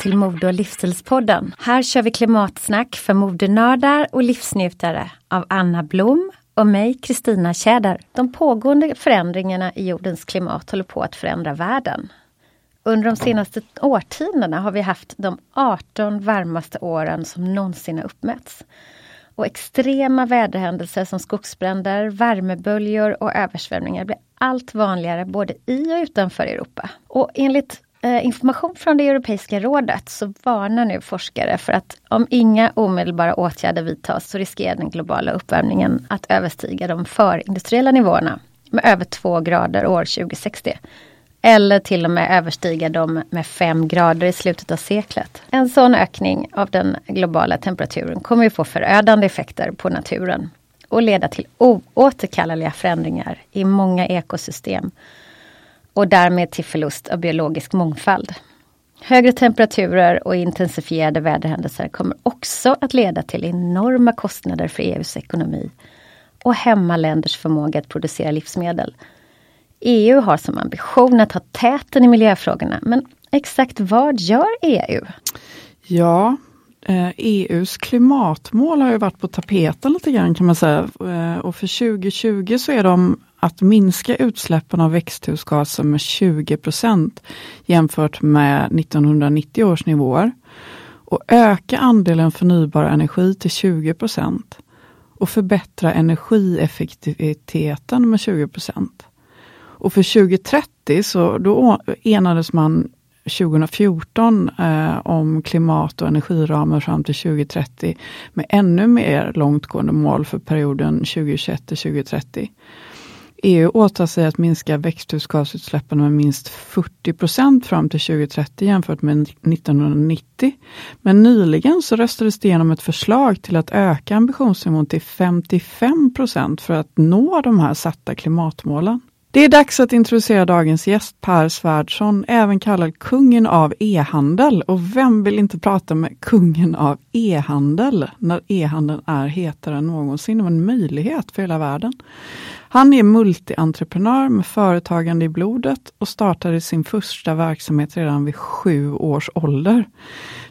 till Mode och livsstilspodden. Här kör vi klimatsnack för modenördar och livsnjutare av Anna Blom och mig, Kristina Tjäder. De pågående förändringarna i jordens klimat håller på att förändra världen. Under de senaste årtiondena har vi haft de 18 varmaste åren som någonsin har uppmätts. Och extrema väderhändelser som skogsbränder, värmeböljor och översvämningar blir allt vanligare både i och utanför Europa. Och enligt Eh, information från det Europeiska rådet så varnar nu forskare för att om inga omedelbara åtgärder vidtas så riskerar den globala uppvärmningen att överstiga de förindustriella nivåerna med över 2 grader år 2060. Eller till och med överstiga dem med 5 grader i slutet av seklet. En sån ökning av den globala temperaturen kommer ju få förödande effekter på naturen och leda till oåterkalleliga förändringar i många ekosystem och därmed till förlust av biologisk mångfald. Högre temperaturer och intensifierade väderhändelser kommer också att leda till enorma kostnader för EUs ekonomi och hämma länders förmåga att producera livsmedel. EU har som ambition att ha täten i miljöfrågorna, men exakt vad gör EU? Ja, eh, e EUs klimatmål har ju varit på tapeten lite grann kan man säga. Eh, och för 2020 så är de att minska utsläppen av växthusgaser med 20 procent jämfört med 1990 års nivåer. Och öka andelen förnybar energi till 20 procent och förbättra energieffektiviteten med 20 Och för 2030 så då enades man 2014 eh, om klimat och energiramar fram till 2030 med ännu mer långtgående mål för perioden 2021 till 2030. EU åtar sig att minska växthusgasutsläppen med minst 40 procent fram till 2030 jämfört med 1990. Men nyligen så röstades det igenom ett förslag till att öka ambitionsnivån till 55 procent för att nå de här satta klimatmålen. Det är dags att introducera dagens gäst Per Svärdson, även kallad kungen av e-handel. Och vem vill inte prata med kungen av e-handel när e-handeln är hetare än någonsin och en möjlighet för hela världen. Han är multientreprenör med företagande i blodet och startade sin första verksamhet redan vid sju års ålder.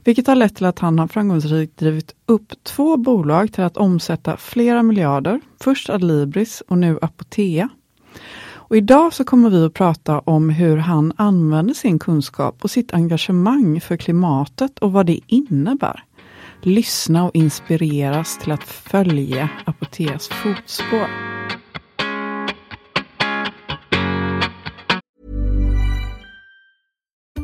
Vilket har lett till att han har framgångsrikt drivit upp två bolag till att omsätta flera miljarder. Först Adlibris och nu Apotea. Och idag så kommer vi att prata om hur han använder sin kunskap och sitt engagemang för klimatet och vad det innebär. Lyssna och inspireras till att följa Apoteas fotspår.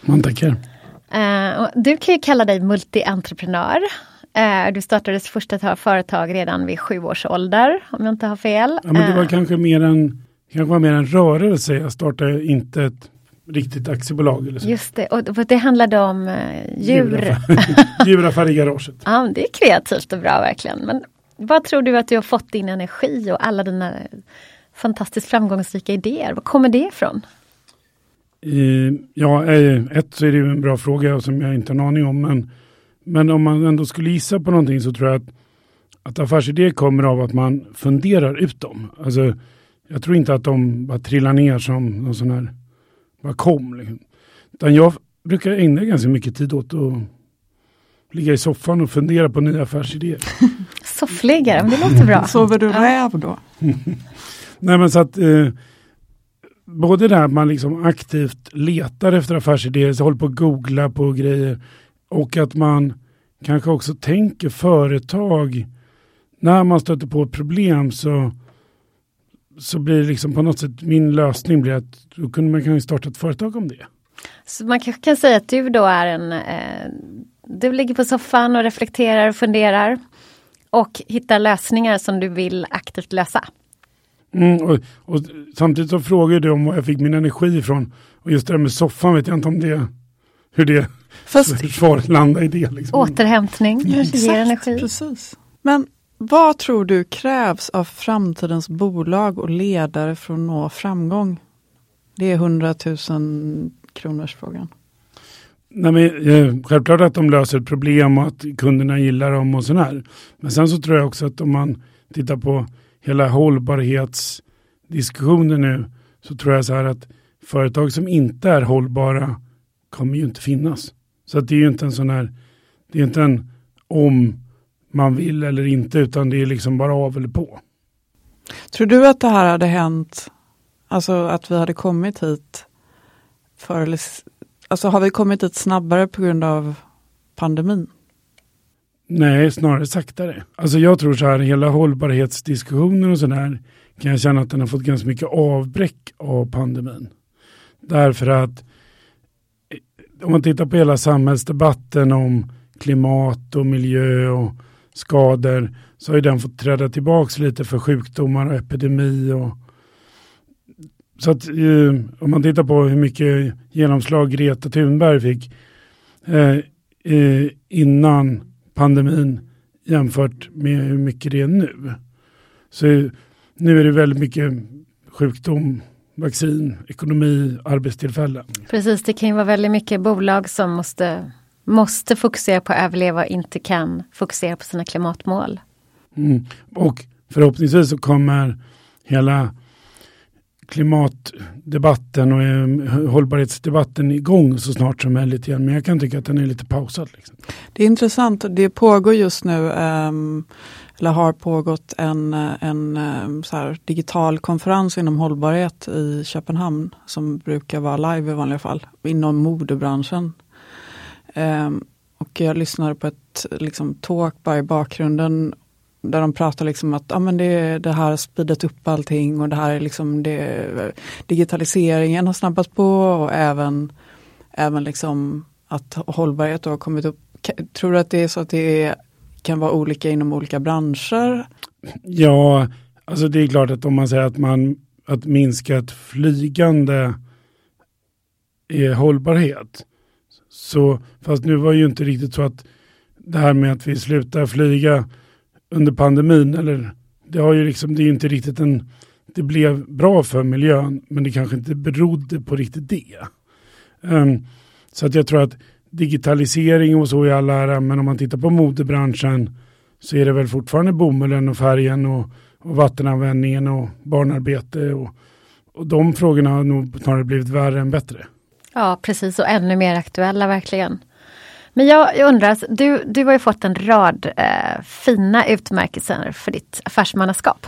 Man tackar. Och du kan ju kalla dig multientreprenör. Eh, du startade ditt första företag redan vid sju års ålder, om jag inte har fel. Ja, men det var Eh, kanske mer en, kanske var mer en rörelse. Jag startade inte ett riktigt aktiebolag. Eller så. Just det, och det handlade om eh, djur. Djuraffär i garaget. ja, det är kreativt och bra verkligen. Men vad tror du att du har fått din energi och alla dina fantastiskt framgångsrika idéer? Var kommer det ifrån? Ja, eh, ett så är det ju en bra fråga som jag inte har en aning om. Men, men om man ändå skulle gissa på någonting så tror jag att, att affärsidéer kommer av att man funderar ut dem. Alltså, jag tror inte att de bara trillar ner som någon sån här, bara kom. Liksom. Utan jag brukar ägna ganska mycket tid åt att ligga i soffan och fundera på nya affärsidéer. Soffliggare, men det låter bra. Sover du räv då? Nej men så att eh, både det här att man liksom aktivt letar efter affärsidéer, så håller på att googla på grejer och att man kanske också tänker företag. När man stöter på ett problem så, så blir det liksom på något sätt min lösning blir att då kunde man kanske starta ett företag om det. Så man kanske kan säga att du då är en... Eh, du ligger på soffan och reflekterar och funderar. Och hittar lösningar som du vill aktivt lösa. Mm, och, och samtidigt så frågar du om var jag fick min energi ifrån. Och just det där med soffan vet jag inte om det, hur det Fast- svaret landar i det. Liksom. Återhämtning kanske ger energi. Precis. Men vad tror du krävs av framtidens bolag och ledare för att nå framgång? Det är 100 000 kronors frågan. Nej, men, eh, självklart att de löser ett problem och att kunderna gillar dem och sådär. Men sen så tror jag också att om man tittar på hela hållbarhetsdiskussionen nu så tror jag så här att företag som inte är hållbara kommer ju inte finnas. Så att det är ju inte en sån här, det är inte en om man vill eller inte utan det är liksom bara av eller på. Tror du att det här hade hänt, alltså att vi hade kommit hit förr eller Alltså har vi kommit dit snabbare på grund av pandemin? Nej, snarare saktare. Alltså jag tror så här, hela hållbarhetsdiskussionen och sådär kan jag känna att den har fått ganska mycket avbräck av pandemin. Därför att eh, om man tittar på hela samhällsdebatten om klimat och miljö och skador så har ju den fått träda tillbaks lite för sjukdomar och epidemi. Och, så att eh, om man tittar på hur mycket genomslag Greta Thunberg fick eh, eh, innan pandemin jämfört med hur mycket det är nu. Så nu är det väldigt mycket sjukdom, vaccin, ekonomi, arbetstillfällen. Precis, det kan ju vara väldigt mycket bolag som måste, måste fokusera på att överleva och inte kan fokusera på sina klimatmål. Mm. Och förhoppningsvis så kommer hela klimatdebatten och eh, hållbarhetsdebatten igång så snart som möjligt igen. Men jag kan tycka att den är lite pausad. Liksom. Det är intressant, det pågår just nu, um, eller har pågått en, en um, digital konferens inom hållbarhet i Köpenhamn som brukar vara live i vanliga fall, inom modebranschen. Um, och jag lyssnade på ett liksom, talk bara i bakgrunden där de pratar liksom att ah, men det, det här har speedat upp allting och det här är liksom det, digitaliseringen har snabbats på och även, även liksom att hållbarhet har kommit upp. Tror du att det är så att det kan vara olika inom olika branscher? Ja, alltså det är klart att om man säger att man att minskat flygande är hållbarhet. Så, fast nu var ju inte riktigt så att det här med att vi slutar flyga under pandemin. Eller, det, har ju liksom, det är ju inte riktigt en... Det blev bra för miljön men det kanske inte berodde på riktigt det. Um, så att jag tror att digitalisering och så i all ära men om man tittar på modebranschen så är det väl fortfarande bomullen och färgen och, och vattenanvändningen och barnarbete och, och de frågorna har nog snarare blivit värre än bättre. Ja precis och ännu mer aktuella verkligen. Men jag, jag undrar, alltså, du, du har ju fått en rad eh, fina utmärkelser för ditt affärsmannaskap.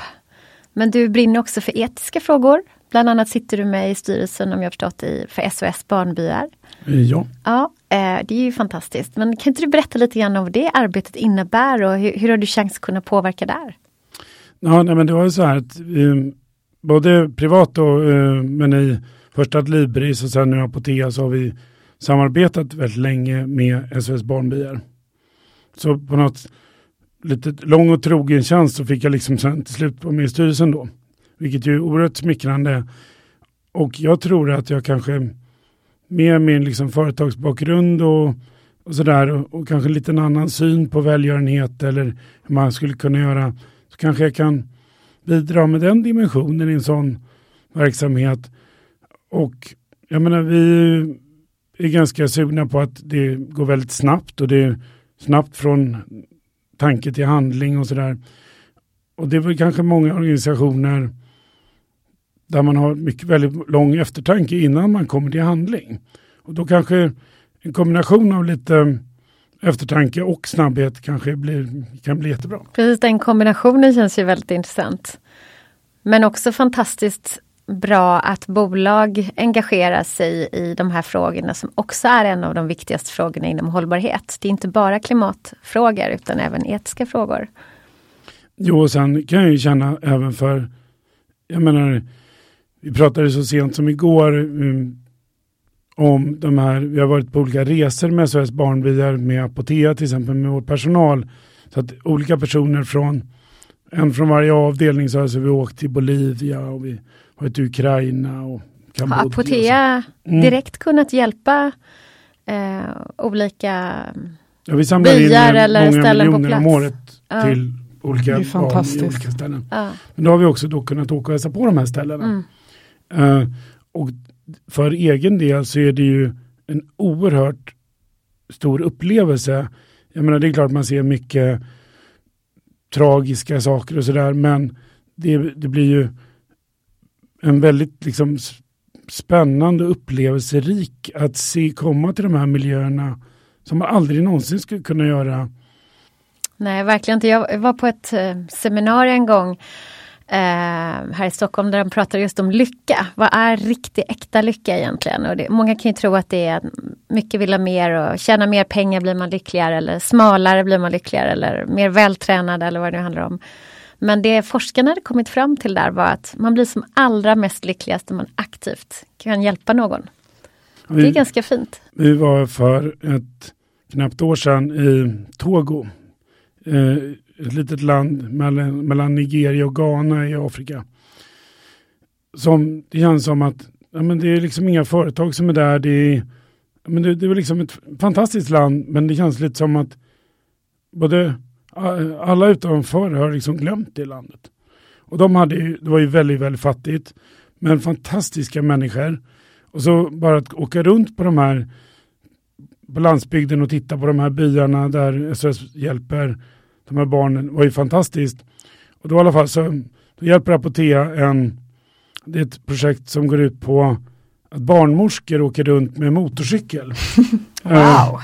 Men du brinner också för etiska frågor. Bland annat sitter du med i styrelsen, om jag förstått i, för SOS Barnbyar. Ja. Ja, eh, det är ju fantastiskt. Men kan inte du berätta lite grann om vad det arbetet innebär och hur, hur har du chans att kunna påverka där? Ja, nej, men det var ju så här att eh, både privat och eh, men i första Adlibris och sen nu Apotea så har vi samarbetat väldigt länge med SOS Barnbyar. Så på något lite lång och trogen tjänst så fick jag liksom sen till slut vara med i styrelsen då. Vilket ju är oerhört smickrande. Och jag tror att jag kanske med min liksom företagsbakgrund och, och sådär och, och kanske lite en annan syn på välgörenhet eller hur man skulle kunna göra så kanske jag kan bidra med den dimensionen i en sån verksamhet. Och jag menar vi är ganska sugna på att det går väldigt snabbt och det är snabbt från tanke till handling och sådär. Och det är väl kanske många organisationer där man har mycket väldigt lång eftertanke innan man kommer till handling. Och då kanske en kombination av lite eftertanke och snabbhet kanske blir, kan bli jättebra. Precis, den kombinationen känns ju väldigt intressant. Men också fantastiskt bra att bolag engagerar sig i de här frågorna som också är en av de viktigaste frågorna inom hållbarhet. Det är inte bara klimatfrågor utan även etiska frågor. Jo, och sen kan jag ju känna även för, jag menar, vi pratade så sent som igår um, om de här, vi har varit på olika resor med SOS Barnbyar, med Apotea till exempel, med vår personal. Så att olika personer från, en från varje avdelning så har alltså vi åkt till Bolivia och vi varit i Ukraina och Kambodja. Har Apotea mm. direkt kunnat hjälpa eh, olika ja, vi samlar byar in eller många ställen på plats? om året ja. till olika, barn i olika ställen. Ja. Men då har vi också då kunnat åka och hälsa på de här ställena. Mm. Uh, och för egen del så är det ju en oerhört stor upplevelse. Jag menar det är klart man ser mycket tragiska saker och sådär men det, det blir ju en väldigt liksom spännande upplevelserik att se komma till de här miljöerna som man aldrig någonsin skulle kunna göra. Nej, verkligen inte. Jag var på ett eh, seminarium en gång eh, här i Stockholm där de pratade just om lycka. Vad är riktig äkta lycka egentligen? Och det, många kan ju tro att det är mycket vill ha mer och tjäna mer pengar blir man lyckligare eller smalare blir man lyckligare eller mer vältränad eller vad det nu handlar om. Men det forskarna hade kommit fram till där var att man blir som allra mest lyckligast när man aktivt kan hjälpa någon. Vi, Det är ganska fint. vi var för ett knappt år sedan i Togo. Eh, ett litet land mellan, mellan Nigeria och Ghana i Afrika. Som, det känns som att ja, men det är liksom inga företag som är där. Det är, men det, det är liksom ett fantastiskt land men det känns lite som att både alla utanför har liksom glömt det landet. Och de hade ju, det var ju väldigt, väldigt fattigt. Men fantastiska människor. Och så bara att åka runt på de här på landsbygden och titta på de här byarna där SOS hjälper de här barnen var ju fantastiskt. Och då i alla fall så då hjälper Apotea en, det är ett projekt som går ut på att barnmorskor åker runt med motorcykel. Eh,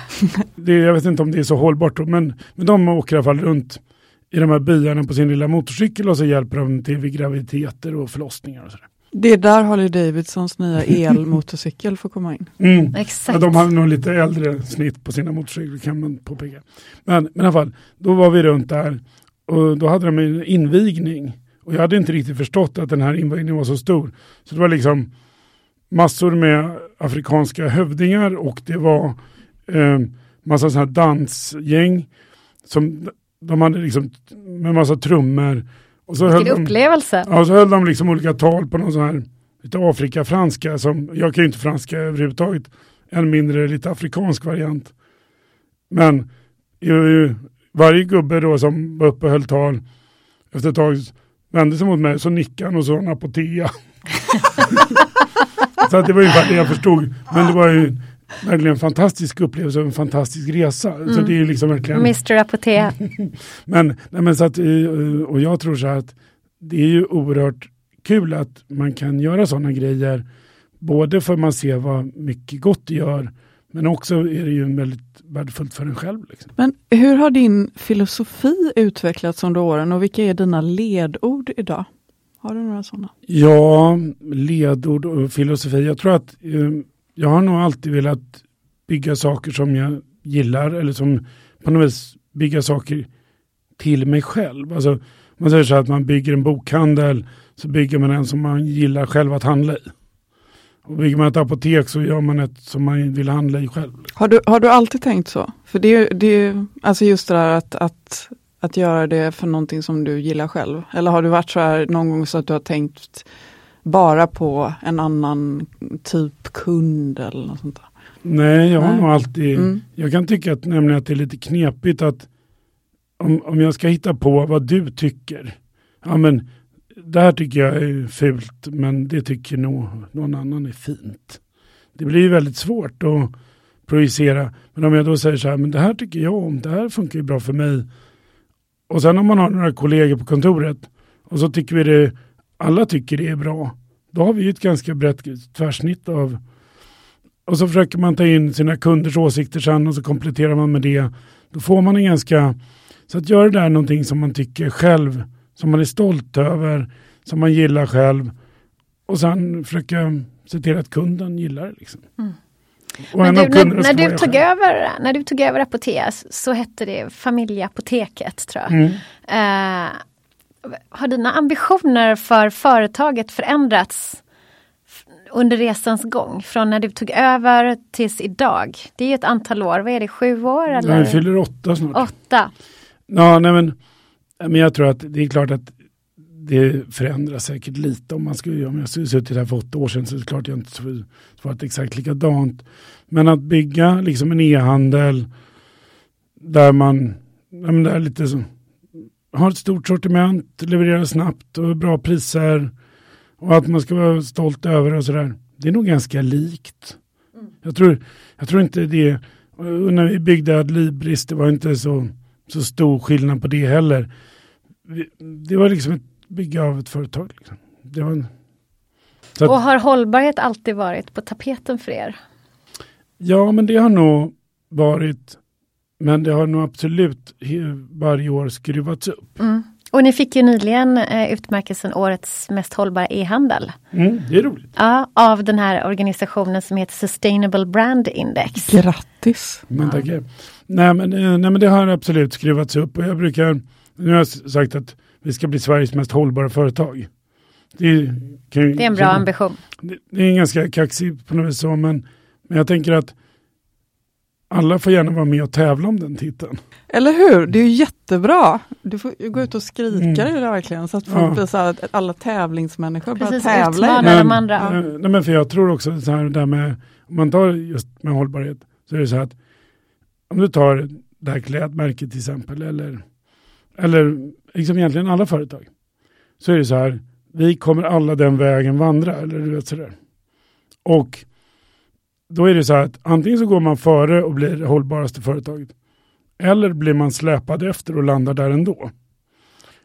det, jag vet inte om det är så hållbart då, men, men de åker i alla fall runt i de här byarna på sin lilla motorcykel och så hjälper de till vid graviditeter och förlossningar och sådär. Det är där Harley Davidsons nya elmotorcykel får komma in. Mm. Exakt. Ja, de hade nog lite äldre snitt på sina motorcyklar kan man påpeka. Men, men i alla fall, då var vi runt där och då hade de en invigning. Och jag hade inte riktigt förstått att den här invigningen var så stor. Så det var liksom massor med afrikanska hövdingar och det var eh, massa sådana här dansgäng. Som de hade liksom med massa trummor. Och så höll Vilken de, upplevelse. Ja, så höll de liksom olika tal på någon sån här lite Afrika-franska. Som, jag kan ju inte franska överhuvudtaget. Än mindre lite afrikansk variant. Men ju, varje gubbe då som var uppe och höll tal efter ett tag vände sig mot mig så nickade han och så en apotea. så att det var ungefär det jag förstod. Men det var ju verkligen en fantastisk upplevelse och en fantastisk resa. Så det är ju liksom verkligen... Mr Apotea. Men, nej men så att, eh, och jag tror så här att det är ju oerhört kul att man kan göra sådana grejer. Både för man ser vad mycket gott det gör, men också är det ju väldigt värdefullt för en själv. Liksom. Men hur har din filosofi utvecklats under åren och vilka är dina ledord idag? Har du några sådana? Ja, ledord och filosofi. Jag tror att eh, jag har nog alltid velat bygga saker som jag gillar eller som på något vis bygga saker till mig själv. Alltså, man säger så här att man bygger en bokhandel så bygger man en som man gillar själv att handla i. Och bygger man ett apotek så gör man ett som man vill handla i själv. Har du, har du alltid tänkt så? För det, är- det är alltså just det där att, att, att göra det för någonting som du gillar själv. Eller har du varit så här någon gång så att du har tänkt bara på en annan typ kund eller något sånt där? Nej, jag har Nej. nog alltid... Mm. Jag kan tycka att, nämligen att det är lite knepigt att om, om jag ska hitta på vad du tycker. Ja men det här tycker jag är fult men det tycker nog någon annan är fint. Det blir ju väldigt svårt att projicera. Men om jag då säger så här, men det här tycker jag om, det här funkar ju bra för mig. Och sen om man har några kollegor på kontoret och så tycker vi det, alla tycker det är bra. Då har vi ett ganska brett tvärsnitt av och så försöker man ta in sina kunders åsikter sen och så kompletterar man med det. Då får man en ganska... Så att göra det där någonting som man tycker själv, som man är stolt över, som man gillar själv. Och sen försöka se till att kunden gillar det. Liksom. Och Men en du, när, när, du tog själv. över, när du tog över Apotea så hette det Familjeapoteket tror jag. Mm. Eh, har dina ambitioner för företaget förändrats under resans gång? Från när du tog över tills idag? Det är ju ett antal år, vad är det, sju år? Eller? Ja, vi fyller åtta snart. Åtta. Ja, nej men, men jag tror att det är klart att det förändras säkert lite. Om, man skulle, om jag skulle suttit här för åtta år sedan så är det klart jag inte skulle svarat exakt likadant. Men att bygga liksom en e-handel där man ja, men det är lite så, har ett stort sortiment, levererar snabbt och bra priser och att man ska vara stolt över och sådär. Det är nog ganska likt. Jag, tror, jag tror inte det, när vi byggde Adlibris, det var inte så så stor skillnad på det heller. Det var liksom ett bygge av ett företag. Liksom. Det var en... så att, Och har hållbarhet alltid varit på tapeten för er? ja, men det har nog varit, men det har nog absolut varje år skruvats upp. Mm. Och ni fick ju nyligen eh, utmärkelsen Årets mest hållbara e-handel. Mm, det är roligt. Ja, av den här organisationen som heter Sustainable Brand Index. Grattis! Men tackar. Nej, men, eh, nej men det har absolut skruvats upp och jag brukar, nu har jag sagt att vi ska bli Sveriges mest hållbara företag. Det, kan, Det är en bra ambition. Det, det är ganska kaxigt på något vis så, men, men jag tänker att alla får gärna vara med och tävla om den titeln. Eller hur? Det är ju jättebra. Du får gå ut och skrika Mm. det där verkligen, så att folk Ja. blir så här, att alla tävlingsmänniskor Precis, börjar tävla. i det. de andra. eh, nej, men för jag tror också så här där med, om man tar just med hållbarhet, så är det så här att om du tar det här klädmärket till exempel, eller, eller liksom egentligen alla företag, så är det så här, vi kommer alla den vägen vandra, eller du vet sådär. Och då är det så här att antingen så går man före och blir det hållbaraste företaget, eller blir man släpad efter och landar där ändå.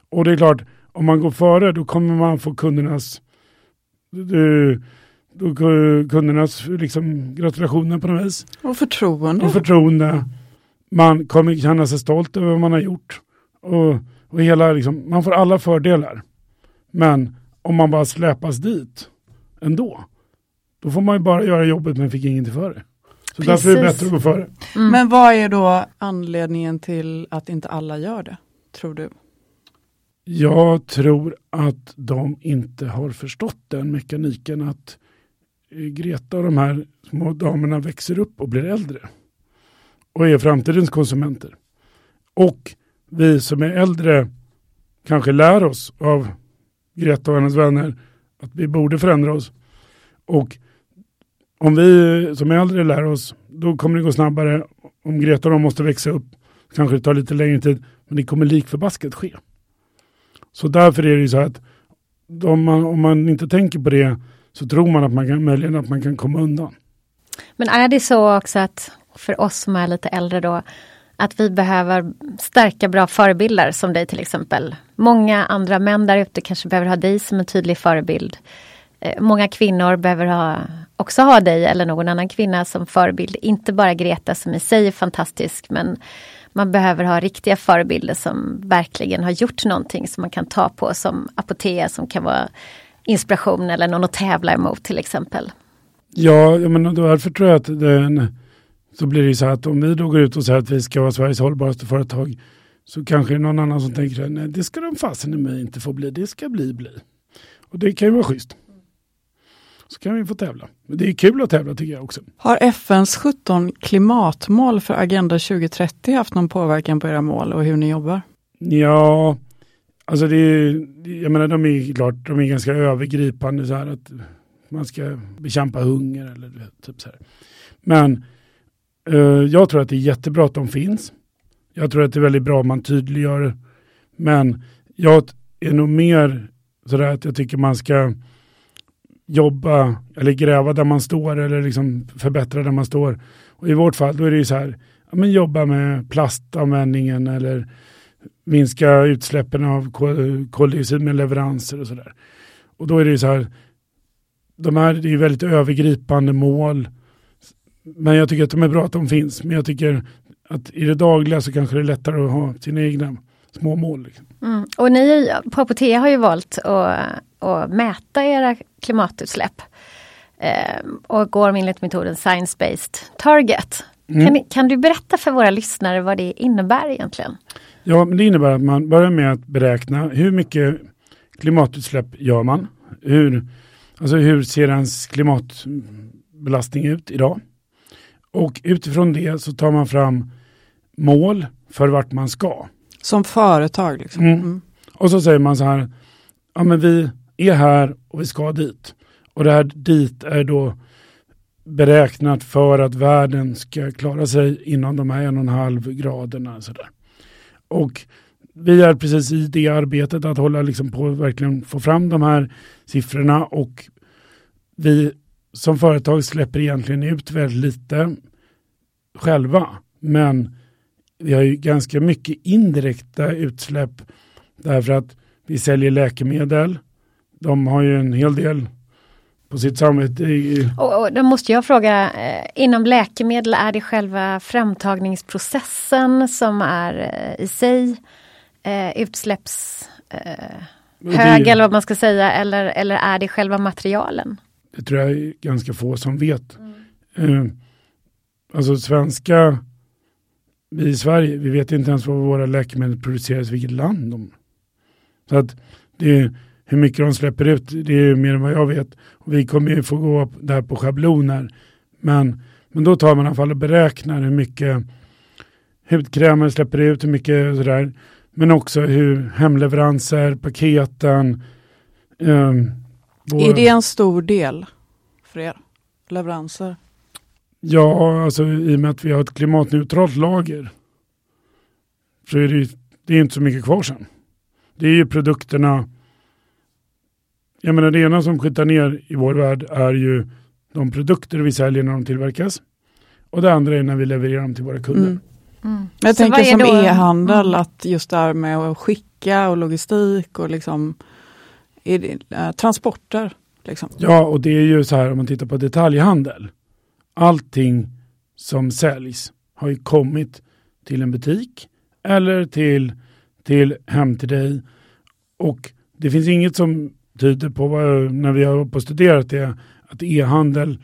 Och det är klart, om man går före då kommer man få kundernas du, då, kundernas liksom, gratulationer på något vis. Och förtroende. Och förtroende. Man kommer känna sig stolt över vad man har gjort. Och, och hela, liksom, man får alla fördelar. Men om man bara släpas dit ändå, då får man ju bara göra jobbet men fick ingenting för det. Så därför är det Precis. bättre att gå före. Mm. Men vad är då anledningen till att inte alla gör det, tror du? Jag tror att de inte har förstått den mekaniken att eh, Greta och de här små damerna växer upp och blir äldre. Och är framtidens konsumenter. Och vi som är äldre kanske lär oss av Greta och hennes vänner att vi borde förändra oss. Och om vi som är äldre lär oss, då kommer det gå snabbare. Om Greta och de måste växa upp, kanske det tar lite längre tid, men det kommer likförbaskat ske. Så därför är det ju så att om man, om man inte tänker på det så tror man att man kan, möjligen att man kan komma undan. Men är det så också att för oss som är lite äldre då, att vi behöver stärka bra förebilder som dig till exempel. Många andra män där ute kanske behöver ha dig som en tydlig förebild. Eh, många kvinnor behöver ha, också ha dig eller någon annan kvinna som förebild. Inte bara Greta som i sig är fantastisk men man behöver ha riktiga förebilder som verkligen har gjort någonting som man kan ta på som Apotea som kan vara inspiration eller någon att tävla emot till exempel. Ja, jag menar, därför tror jag att den, så blir det ju så här att om vi då går ut och säger att vi ska vara Sveriges hållbaraste företag så kanske det är någon annan som tänker att nej, det ska de fasen i mig inte få bli, det ska bli bli. Och det kan ju vara schysst. Så kan vi få tävla. Men det är kul att tävla tycker jag också. Har FNs 17 klimatmål för Agenda 2030 haft någon påverkan på era mål och hur ni jobbar? Ja, alltså det är, jag menar de är klart, de är ganska övergripande så här att man ska bekämpa hunger eller typ så här. Men eh, jag tror att det är jättebra att de finns. Jag tror att det är väldigt bra om man tydliggör. Men jag är nog mer sådär att jag tycker man ska jobba eller gräva där man står eller liksom förbättra där man står. Och i vårt fall då är det ju så här, ja, men jobba med plastanvändningen eller minska utsläppen av koldioxid med leveranser och sådär. Och då är det ju så här, de här det är ju väldigt övergripande mål. Men jag tycker att de är bra att de finns. Men jag tycker att i det dagliga så kanske det är lättare att ha sina egna små mål. Liksom. Mm. Och ni på Apotea har ju valt att, att mäta era klimatutsläpp. Eh, och går enligt metoden Science-Based Target. Mm. Kan, kan du berätta för våra lyssnare vad det innebär egentligen? Ja, men det innebär att man börjar med att beräkna hur mycket klimatutsläpp gör man? Hur, alltså hur ser ens klimatbelastning ut idag? Och utifrån det så tar man fram mål för vart man ska. Som företag? Liksom. Mm. Mm. Och så säger man så här, ja men vi är här och vi ska dit. Och det här dit är då beräknat för att världen ska klara sig inom de här en och en halv graderna. Så där. Och vi är precis i det arbetet att hålla liksom på att verkligen få fram de här siffrorna och vi som företag släpper egentligen ut väldigt lite själva. Men vi har ju ganska mycket indirekta utsläpp därför att vi säljer läkemedel. De har ju en hel del på sitt samvete. Det Och, och då måste jag fråga, eh, inom läkemedel är det själva framtagningsprocessen som är eh, i sig eh, utsläpps eh, det hög ju- eller vad man ska säga eller, eller är det själva materialen? Det tror jag är ganska få som vet. Eh, alltså svenska, vi i Sverige, vi vet inte ens var våra läkemedel produceras, vilket land de Så att det är, hur mycket de släpper ut, det är mer än vad jag vet. Och vi kommer ju få gå där på schabloner. Men, men då tar man i alla fall och beräknar hur mycket hudkrämer släpper ut, hur mycket sådär. Men också hur hemleveranser, paketen. Um, är det en stor del för er? Leveranser? Ja, alltså i och med att vi har ett klimatneutralt lager så är det, det är inte så mycket kvar sen. Det är ju produkterna. Jag menar det ena som skitar ner i vår värld är ju de produkter vi säljer när de tillverkas. Och det andra är när vi levererar dem till våra kunder. Mm. Mm. Jag så tänker som e-handel, mm. att just det här med att skicka och logistik och liksom det, äh, transporter. Liksom. Ja, och det är ju så här om man tittar på detaljhandel. Allting som säljs har ju kommit till en butik eller till, till hem till dig. Och det finns inget som tyder på, vad, när vi har på studerat det, att e-handel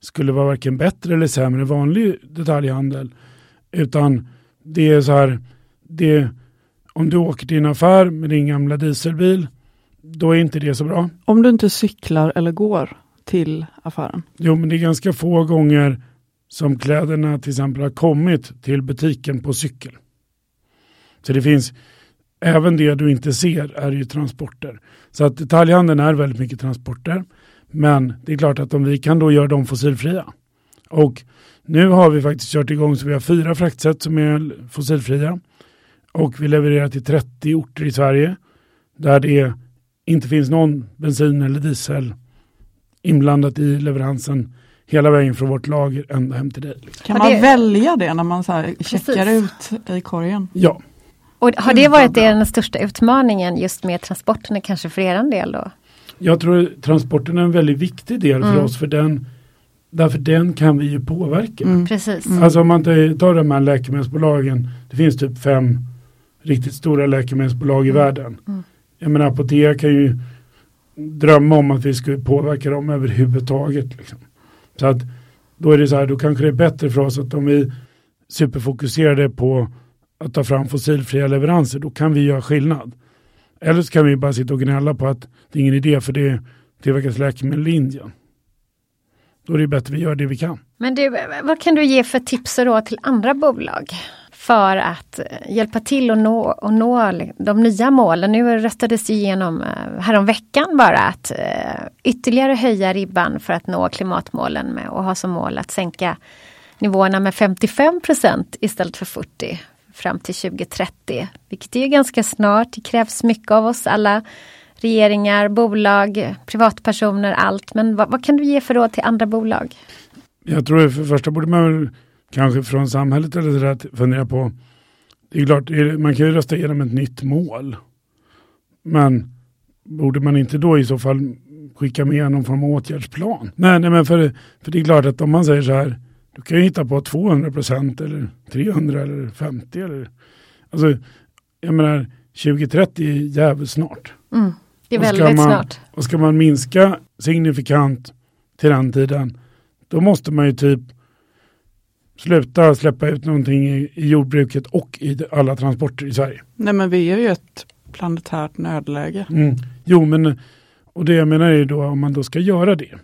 skulle vara varken bättre eller sämre än vanlig detaljhandel. Utan det är så här, det, om du åker till en affär med din gamla dieselbil, då är inte det så bra. Om du inte cyklar eller går till affären? Jo, men det är ganska få gånger som kläderna till exempel har kommit till butiken på cykel. Så det finns, även det du inte ser är ju transporter. Så att detaljhandeln är väldigt mycket transporter. Men det är klart att om vi kan då göra dem fossilfria. Och nu har vi faktiskt kört igång så vi har fyra fraktsätt som är fossilfria. Och vi levererar till 30 orter i Sverige där det inte finns någon bensin eller diesel inblandat i leveransen hela vägen från vårt lager ända hem till dig. Kan man det... välja det när man så här checkar ut i korgen? Ja. Och har det varit den största utmaningen just med transporterna kanske för er del då? Jag tror transporten är en väldigt viktig del mm. för oss för den Därför den kan vi ju påverka. Mm. Precis. Mm. Alltså om man tar de här läkemedelsbolagen. Det finns typ fem riktigt stora läkemedelsbolag i mm. världen. Mm. Jag menar Apotea kan ju drömma om att vi skulle påverka dem överhuvudtaget. Liksom. Så att då är det så här, då kanske det är bättre för oss att om vi superfokuserade på att ta fram fossilfria leveranser, då kan vi göra skillnad. Eller så kan vi bara sitta och gnälla på att det är ingen idé för det tillverkas läkemedel i Indien. Då är det bättre att vi gör det vi kan. Men du, vad kan du ge för tips då till andra bolag? För att eh, hjälpa till att nå, och nå de nya målen. Nu röstades det igenom eh, häromveckan bara att eh, ytterligare höja ribban för att nå klimatmålen med och ha som mål att sänka nivåerna med 55 procent istället för 40 fram till 2030. Vilket är ganska snart. Det krävs mycket av oss alla regeringar, bolag, privatpersoner, allt. Men vad, vad kan du ge för råd till andra bolag? Jag tror för det första borde man kanske från samhället eller så att fundera på. Det är klart, man kan ju rösta igenom ett nytt mål. Men borde man inte då i så fall skicka med någon form av åtgärdsplan? Nej, nej men för, för det är klart att om man säger så här, du kan ju hitta på 200 procent eller 300 eller 50 eller alltså, jag menar 2030 är jävligt snart. Mm. Det är väldigt man, snart. Och ska man minska signifikant till den tiden, då måste man ju typ sluta släppa ut någonting i, i jordbruket och i alla transporter i Sverige. Nej men vi är ju ett planetärt nödläge. Mm. Jo men, och det jag menar är då om man då ska göra det.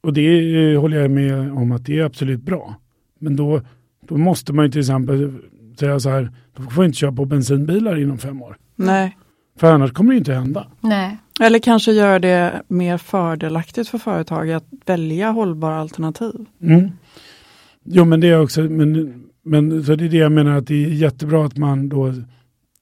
Och det håller jag med om att det är absolut bra. Men då, då måste man ju till exempel säga så här, då får inte köra på bensinbilar inom fem år. Nej. För annars kommer det inte hända. Nej. Eller kanske göra det mer fördelaktigt för företag att välja hållbara alternativ. Mm. Jo men det är också, men, men så det är det jag menar att det är jättebra att man då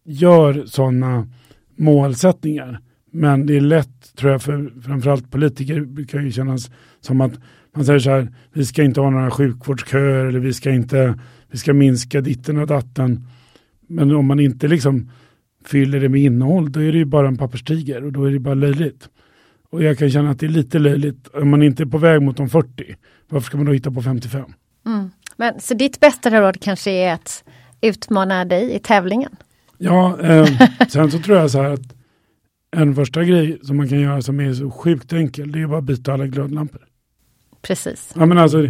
gör sådana målsättningar. Men det är lätt, tror jag, för framförallt politiker brukar ju kännas som att man säger så här, vi ska inte ha några sjukvårdsköer eller vi ska inte, vi ska minska ditten och datten. Men om man inte liksom fyller det med innehåll, då är det ju bara en papperstiger och då är det bara löjligt. Och jag kan känna att det är lite löjligt om man inte är på väg mot de 40. Varför ska man då hitta på 55? Mm. Men, så ditt bästa råd kanske är att utmana dig i tävlingen? Ja, eh, sen så tror jag så här att en första grej som man kan göra som är så sjukt enkel, det är bara att byta alla glödlampor. Precis. Ja, men alltså,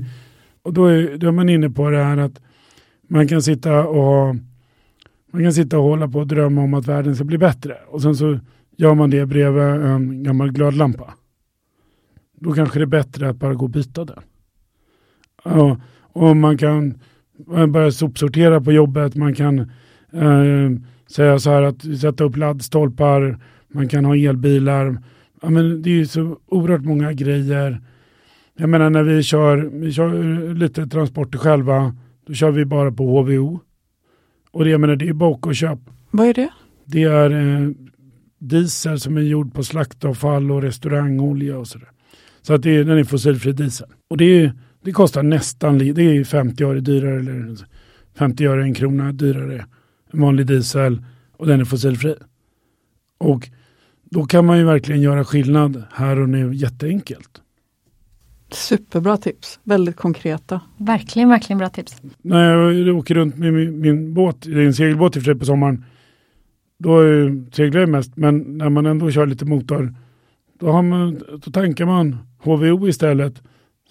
och då är, då är man inne på det här att man kan sitta och Man kan sitta och hålla på och drömma om att världen ska bli bättre. Och sen så gör man det bredvid en gammal glödlampa. Då kanske det är bättre att bara gå och byta den. Ja, och man kan börja sopsortera på jobbet. Man kan eh, säga så här att sätta upp laddstolpar. Man kan ha elbilar. Ja, men det är ju så oerhört många grejer. Jag menar när vi kör, vi kör lite transporter själva. Då kör vi bara på HVO. Och det, jag menar, det är bara och köp. Vad är det? Det är eh, diesel som är gjord på slaktavfall och restaurangolja och sådär. Så att det är, den är fossilfri diesel. Och det, är, det kostar nästan, det är 50 öre dyrare eller 50 öre en krona dyrare än vanlig diesel och den är fossilfri. Och då kan man ju verkligen göra skillnad här och nu jätteenkelt. Superbra tips, väldigt konkreta. Verkligen, verkligen bra tips. När jag åker runt med min, min båt, det är en segelbåt i och för sig på sommaren, då seglar jag mest, men när man ändå kör lite motor, då, har man, då tankar man HVO istället.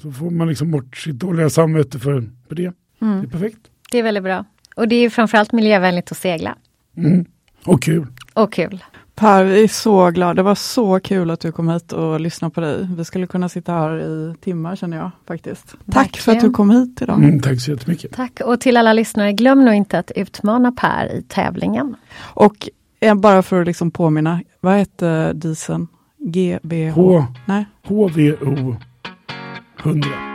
Så får man liksom bort sitt dåliga samvete för, för det. Mm. Det är perfekt. Det är väldigt bra. Och det är framförallt miljövänligt att segla. Mm. Och kul. Och kul. Per, vi är så glada. Det var så kul att du kom hit och lyssnade på dig. Vi skulle kunna sitta här i timmar känner jag faktiskt. Verkligen. Tack för att du kom hit idag. Mm, tack så jättemycket. Tack och till alla lyssnare, glöm nu inte att utmana Per i tävlingen. Och bara för att liksom påminna, vad heter dieseln? GBH? H Nej. HVO 100.